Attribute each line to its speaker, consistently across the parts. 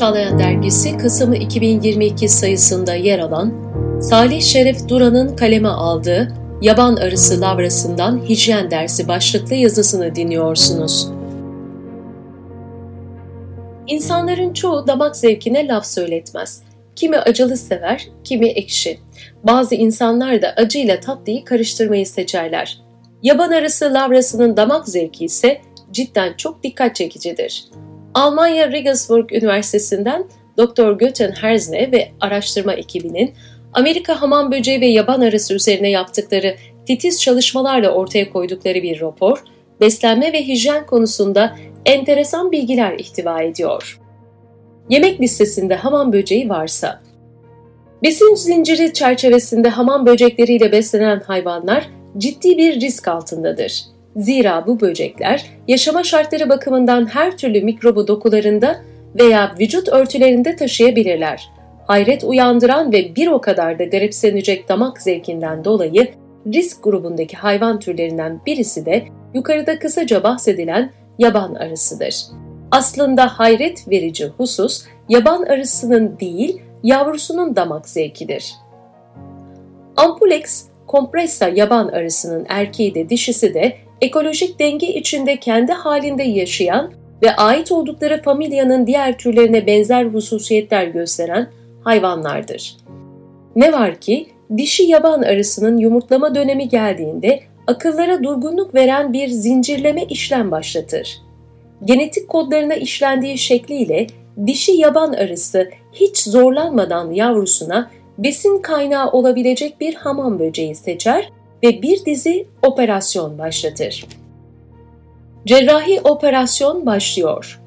Speaker 1: Çağlayan Dergisi Kasım 2022 sayısında yer alan Salih Şeref Duran'ın kaleme aldığı Yaban Arısı Lavrasından Hijyen Dersi başlıklı yazısını dinliyorsunuz. İnsanların çoğu damak zevkine laf söyletmez. Kimi acılı sever, kimi ekşi. Bazı insanlar da acıyla tatlıyı karıştırmayı seçerler. Yaban arısı lavrasının damak zevki ise cidden çok dikkat çekicidir. Almanya Regensburg Üniversitesi'nden Dr. Götten Herzne ve araştırma ekibinin Amerika hamam böceği ve yaban arısı üzerine yaptıkları titiz çalışmalarla ortaya koydukları bir rapor, beslenme ve hijyen konusunda enteresan bilgiler ihtiva ediyor. Yemek listesinde hamam böceği varsa, besin zinciri çerçevesinde hamam böcekleriyle beslenen hayvanlar ciddi bir risk altındadır. Zira bu böcekler yaşama şartları bakımından her türlü mikrobu dokularında veya vücut örtülerinde taşıyabilirler. Hayret uyandıran ve bir o kadar da garipsenecek damak zevkinden dolayı risk grubundaki hayvan türlerinden birisi de yukarıda kısaca bahsedilen yaban arısıdır. Aslında hayret verici husus yaban arısının değil yavrusunun damak zevkidir. Ampulex compressa yaban arısının erkeği de dişisi de ekolojik denge içinde kendi halinde yaşayan ve ait oldukları familyanın diğer türlerine benzer hususiyetler gösteren hayvanlardır. Ne var ki dişi yaban arısının yumurtlama dönemi geldiğinde akıllara durgunluk veren bir zincirleme işlem başlatır. Genetik kodlarına işlendiği şekliyle dişi yaban arısı hiç zorlanmadan yavrusuna besin kaynağı olabilecek bir hamam böceği seçer ve bir dizi operasyon başlatır. Cerrahi operasyon başlıyor.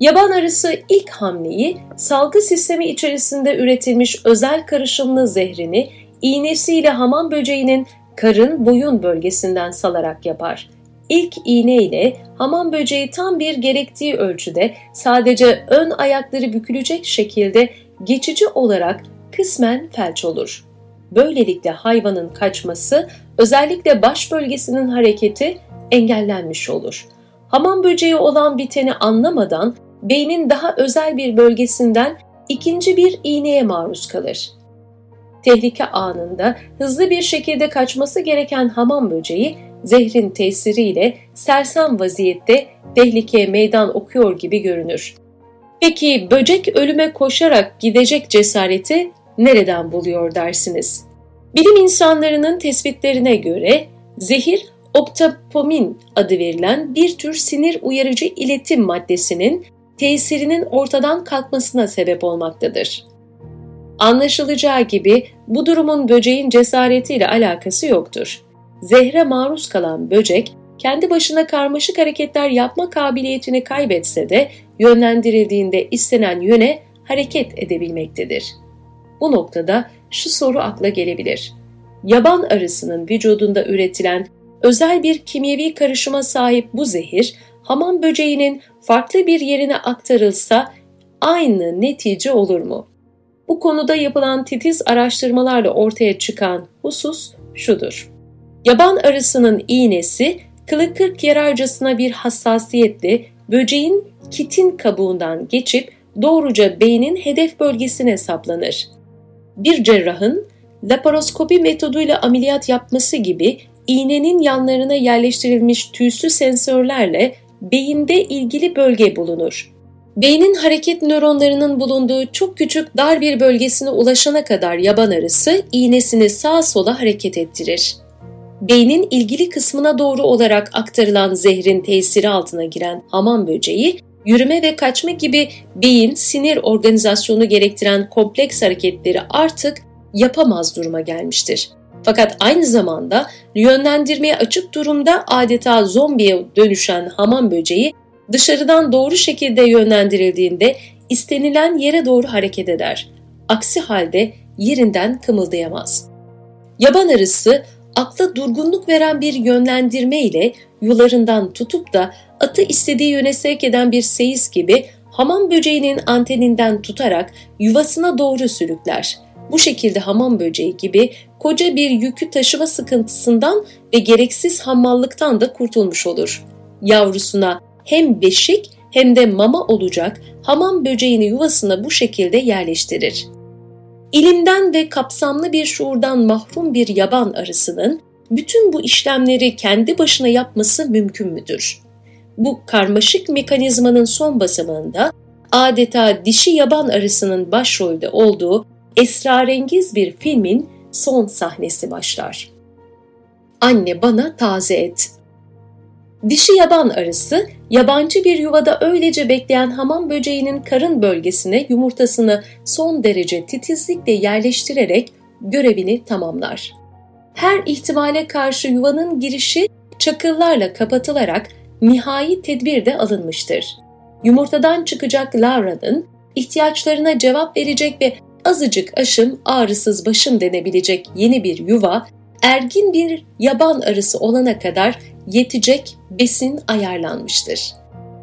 Speaker 1: Yaban arısı ilk hamleyi salgı sistemi içerisinde üretilmiş özel karışımlı zehrini iğnesiyle hamam böceğinin karın boyun bölgesinden salarak yapar. İlk iğne ile hamam böceği tam bir gerektiği ölçüde sadece ön ayakları bükülecek şekilde geçici olarak kısmen felç olur. Böylelikle hayvanın kaçması, özellikle baş bölgesinin hareketi engellenmiş olur. Hamam böceği olan biteni anlamadan beynin daha özel bir bölgesinden ikinci bir iğneye maruz kalır. Tehlike anında hızlı bir şekilde kaçması gereken hamam böceği zehrin tesiriyle sersem vaziyette tehlikeye meydan okuyor gibi görünür. Peki böcek ölüme koşarak gidecek cesareti nereden buluyor dersiniz? Bilim insanlarının tespitlerine göre zehir oktapomin adı verilen bir tür sinir uyarıcı iletim maddesinin tesirinin ortadan kalkmasına sebep olmaktadır. Anlaşılacağı gibi bu durumun böceğin cesaretiyle alakası yoktur. Zehre maruz kalan böcek kendi başına karmaşık hareketler yapma kabiliyetini kaybetse de yönlendirildiğinde istenen yöne hareket edebilmektedir. Bu noktada şu soru akla gelebilir. Yaban arısının vücudunda üretilen özel bir kimyevi karışıma sahip bu zehir, hamam böceğinin farklı bir yerine aktarılsa aynı netice olur mu? Bu konuda yapılan titiz araştırmalarla ortaya çıkan husus şudur. Yaban arısının iğnesi kılı kırk yararcasına bir hassasiyetle böceğin kitin kabuğundan geçip doğruca beynin hedef bölgesine saplanır bir cerrahın laparoskopi metoduyla ameliyat yapması gibi iğnenin yanlarına yerleştirilmiş tüysü sensörlerle beyinde ilgili bölge bulunur. Beynin hareket nöronlarının bulunduğu çok küçük dar bir bölgesine ulaşana kadar yaban arısı iğnesini sağa sola hareket ettirir. Beynin ilgili kısmına doğru olarak aktarılan zehrin tesiri altına giren hamam böceği yürüme ve kaçma gibi beyin, sinir organizasyonu gerektiren kompleks hareketleri artık yapamaz duruma gelmiştir. Fakat aynı zamanda yönlendirmeye açık durumda adeta zombiye dönüşen hamam böceği dışarıdan doğru şekilde yönlendirildiğinde istenilen yere doğru hareket eder. Aksi halde yerinden kımıldayamaz. Yaban arısı akla durgunluk veren bir yönlendirme ile yularından tutup da atı istediği yöne sevk eden bir seyis gibi hamam böceğinin anteninden tutarak yuvasına doğru sürükler. Bu şekilde hamam böceği gibi koca bir yükü taşıma sıkıntısından ve gereksiz hammallıktan da kurtulmuş olur. Yavrusuna hem beşik hem de mama olacak hamam böceğini yuvasına bu şekilde yerleştirir. İlimden ve kapsamlı bir şuurdan mahrum bir yaban arısının bütün bu işlemleri kendi başına yapması mümkün müdür? Bu karmaşık mekanizmanın son basamağında adeta dişi yaban arısının başrolde olduğu esrarengiz bir filmin son sahnesi başlar. Anne bana taze et. Dişi yaban arısı, yabancı bir yuvada öylece bekleyen hamam böceğinin karın bölgesine yumurtasını son derece titizlikle yerleştirerek görevini tamamlar. Her ihtimale karşı yuvanın girişi çakıllarla kapatılarak nihai tedbir de alınmıştır. Yumurtadan çıkacak Laura'nın ihtiyaçlarına cevap verecek ve azıcık aşım ağrısız başım denebilecek yeni bir yuva, ergin bir yaban arısı olana kadar yetecek besin ayarlanmıştır.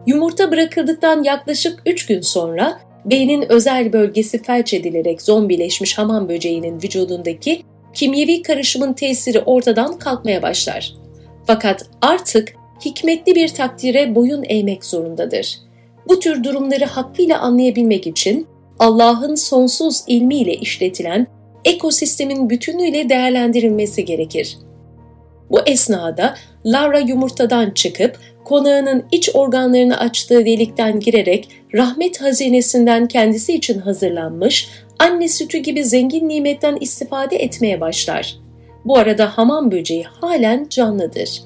Speaker 1: Yumurta bırakıldıktan yaklaşık 3 gün sonra beynin özel bölgesi felç edilerek zombileşmiş hamam böceğinin vücudundaki kimyevi karışımın tesiri ortadan kalkmaya başlar. Fakat artık hikmetli bir takdire boyun eğmek zorundadır. Bu tür durumları hakkıyla anlayabilmek için Allah'ın sonsuz ilmiyle işletilen ekosistemin bütünüyle değerlendirilmesi gerekir. Bu esnada Laura yumurtadan çıkıp konağının iç organlarını açtığı delikten girerek rahmet hazinesinden kendisi için hazırlanmış anne sütü gibi zengin nimetten istifade etmeye başlar. Bu arada hamam böceği halen canlıdır.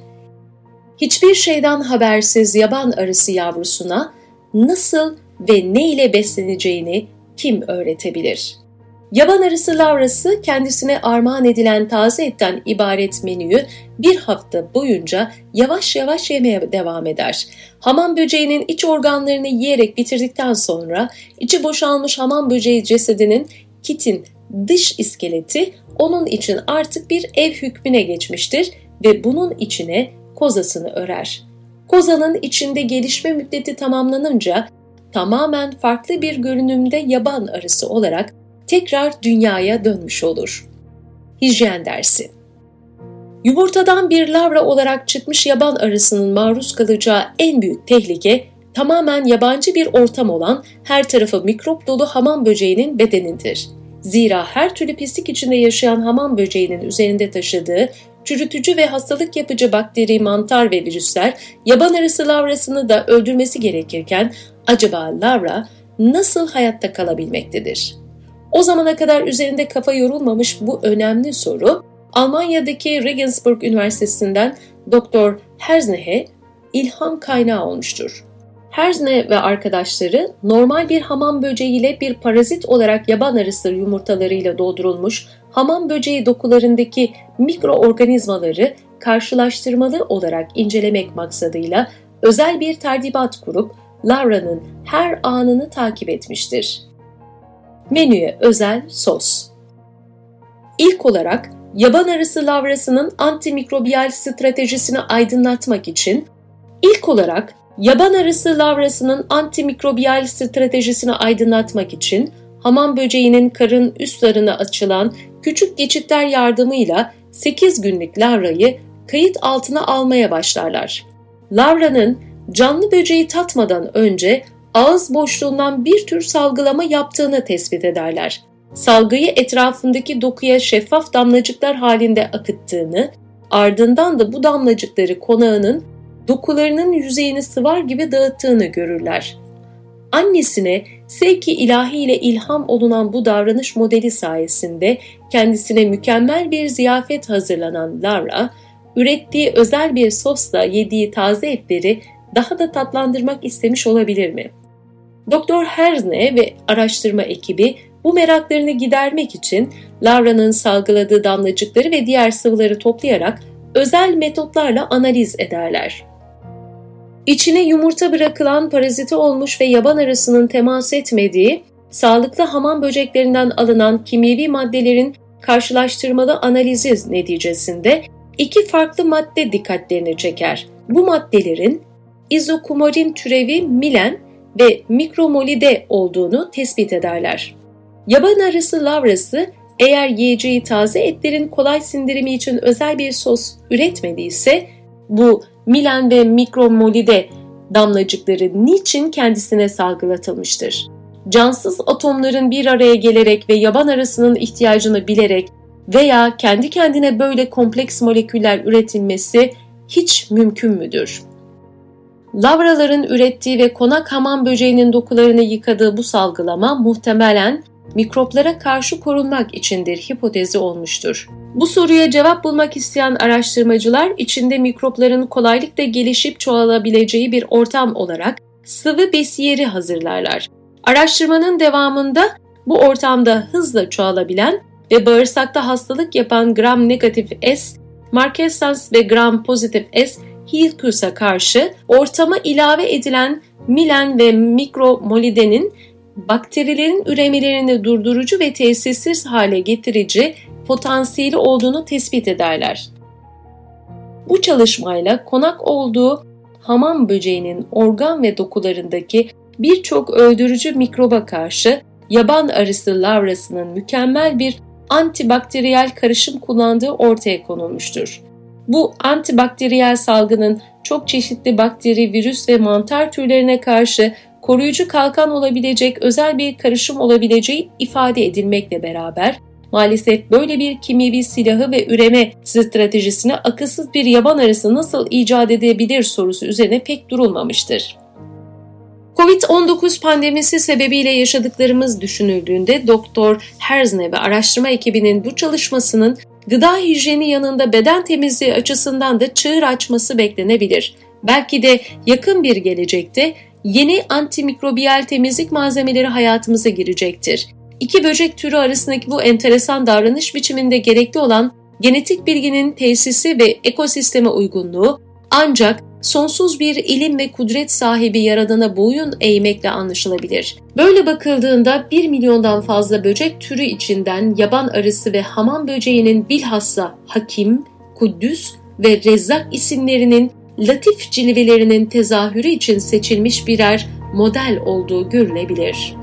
Speaker 1: Hiçbir şeyden habersiz yaban arısı yavrusuna nasıl ve ne ile besleneceğini kim öğretebilir? Yaban arısı lavrası kendisine armağan edilen taze etten ibaret menüyü bir hafta boyunca yavaş yavaş yemeye devam eder. Hamam böceğinin iç organlarını yiyerek bitirdikten sonra içi boşalmış hamam böceği cesedinin kitin dış iskeleti onun için artık bir ev hükmüne geçmiştir ve bunun içine kozasını örer. Kozanın içinde gelişme müddeti tamamlanınca tamamen farklı bir görünümde yaban arısı olarak tekrar dünyaya dönmüş olur. Hijyen dersi Yumurtadan bir lavra olarak çıkmış yaban arısının maruz kalacağı en büyük tehlike tamamen yabancı bir ortam olan her tarafı mikrop dolu hamam böceğinin bedenidir. Zira her türlü pislik içinde yaşayan hamam böceğinin üzerinde taşıdığı çürütücü ve hastalık yapıcı bakteri, mantar ve virüsler yaban arısı lavrasını da öldürmesi gerekirken acaba lavra nasıl hayatta kalabilmektedir? O zamana kadar üzerinde kafa yorulmamış bu önemli soru Almanya'daki Regensburg Üniversitesi'nden Dr. Herznehe ilham kaynağı olmuştur. Herzne ve arkadaşları normal bir hamam böceğiyle bir parazit olarak yaban arısı yumurtalarıyla doldurulmuş hamam böceği dokularındaki mikroorganizmaları karşılaştırmalı olarak incelemek maksadıyla özel bir terdibat kurup Laura'nın her anını takip etmiştir. Menüye özel sos. İlk olarak yaban arısı lavrasının antimikrobiyal stratejisini aydınlatmak için ilk olarak yaban arısı lavrasının antimikrobiyal stratejisini aydınlatmak için hamam böceğinin karın üstlerine açılan küçük geçitler yardımıyla 8 günlük lavrayı kayıt altına almaya başlarlar. Lavranın canlı böceği tatmadan önce ağız boşluğundan bir tür salgılama yaptığını tespit ederler. Salgıyı etrafındaki dokuya şeffaf damlacıklar halinde akıttığını, ardından da bu damlacıkları konağının dokularının yüzeyini sıvar gibi dağıttığını görürler. Annesine sevki ilahi ile ilham olunan bu davranış modeli sayesinde kendisine mükemmel bir ziyafet hazırlanan Lara, ürettiği özel bir sosla yediği taze etleri daha da tatlandırmak istemiş olabilir mi? Doktor Herzne ve araştırma ekibi bu meraklarını gidermek için Laura'nın salgıladığı damlacıkları ve diğer sıvıları toplayarak özel metotlarla analiz ederler. İçine yumurta bırakılan paraziti olmuş ve yaban arasının temas etmediği, sağlıklı hamam böceklerinden alınan kimyevi maddelerin karşılaştırmalı analizi neticesinde iki farklı madde dikkatlerini çeker. Bu maddelerin izokumarin türevi milen ve mikromolide olduğunu tespit ederler. Yaban arısı lavrası eğer yiyeceği taze etlerin kolay sindirimi için özel bir sos üretmediyse bu milen ve mikromolide damlacıkları niçin kendisine salgılatılmıştır? Cansız atomların bir araya gelerek ve yaban arasının ihtiyacını bilerek veya kendi kendine böyle kompleks moleküller üretilmesi hiç mümkün müdür? Lavraların ürettiği ve konak hamam böceğinin dokularını yıkadığı bu salgılama muhtemelen mikroplara karşı korunmak içindir hipotezi olmuştur. Bu soruya cevap bulmak isteyen araştırmacılar içinde mikropların kolaylıkla gelişip çoğalabileceği bir ortam olarak sıvı besiyeri hazırlarlar. Araştırmanın devamında bu ortamda hızla çoğalabilen ve bağırsakta hastalık yapan gram negatif S, Marquesans ve gram pozitif S Hilkus'a karşı ortama ilave edilen milen ve mikromolidenin bakterilerin üremelerini durdurucu ve tesirsiz hale getirici potansiyeli olduğunu tespit ederler. Bu çalışmayla konak olduğu hamam böceğinin organ ve dokularındaki birçok öldürücü mikroba karşı yaban arısı lavrasının mükemmel bir antibakteriyel karışım kullandığı ortaya konulmuştur. Bu antibakteriyel salgının çok çeşitli bakteri, virüs ve mantar türlerine karşı koruyucu kalkan olabilecek özel bir karışım olabileceği ifade edilmekle beraber maalesef böyle bir kimyevi silahı ve üreme stratejisine akılsız bir yaban arısı nasıl icat edebilir sorusu üzerine pek durulmamıştır. Covid-19 pandemisi sebebiyle yaşadıklarımız düşünüldüğünde Doktor Herzne ve araştırma ekibinin bu çalışmasının gıda hijyeni yanında beden temizliği açısından da çığır açması beklenebilir. Belki de yakın bir gelecekte yeni antimikrobiyal temizlik malzemeleri hayatımıza girecektir. İki böcek türü arasındaki bu enteresan davranış biçiminde gerekli olan genetik bilginin tesisi ve ekosisteme uygunluğu ancak sonsuz bir ilim ve kudret sahibi yaradana boyun eğmekle anlaşılabilir. Böyle bakıldığında 1 milyondan fazla böcek türü içinden yaban arısı ve hamam böceğinin bilhassa Hakim, Kuddüs ve Rezzak isimlerinin latif cilvelerinin tezahürü için seçilmiş birer model olduğu görülebilir.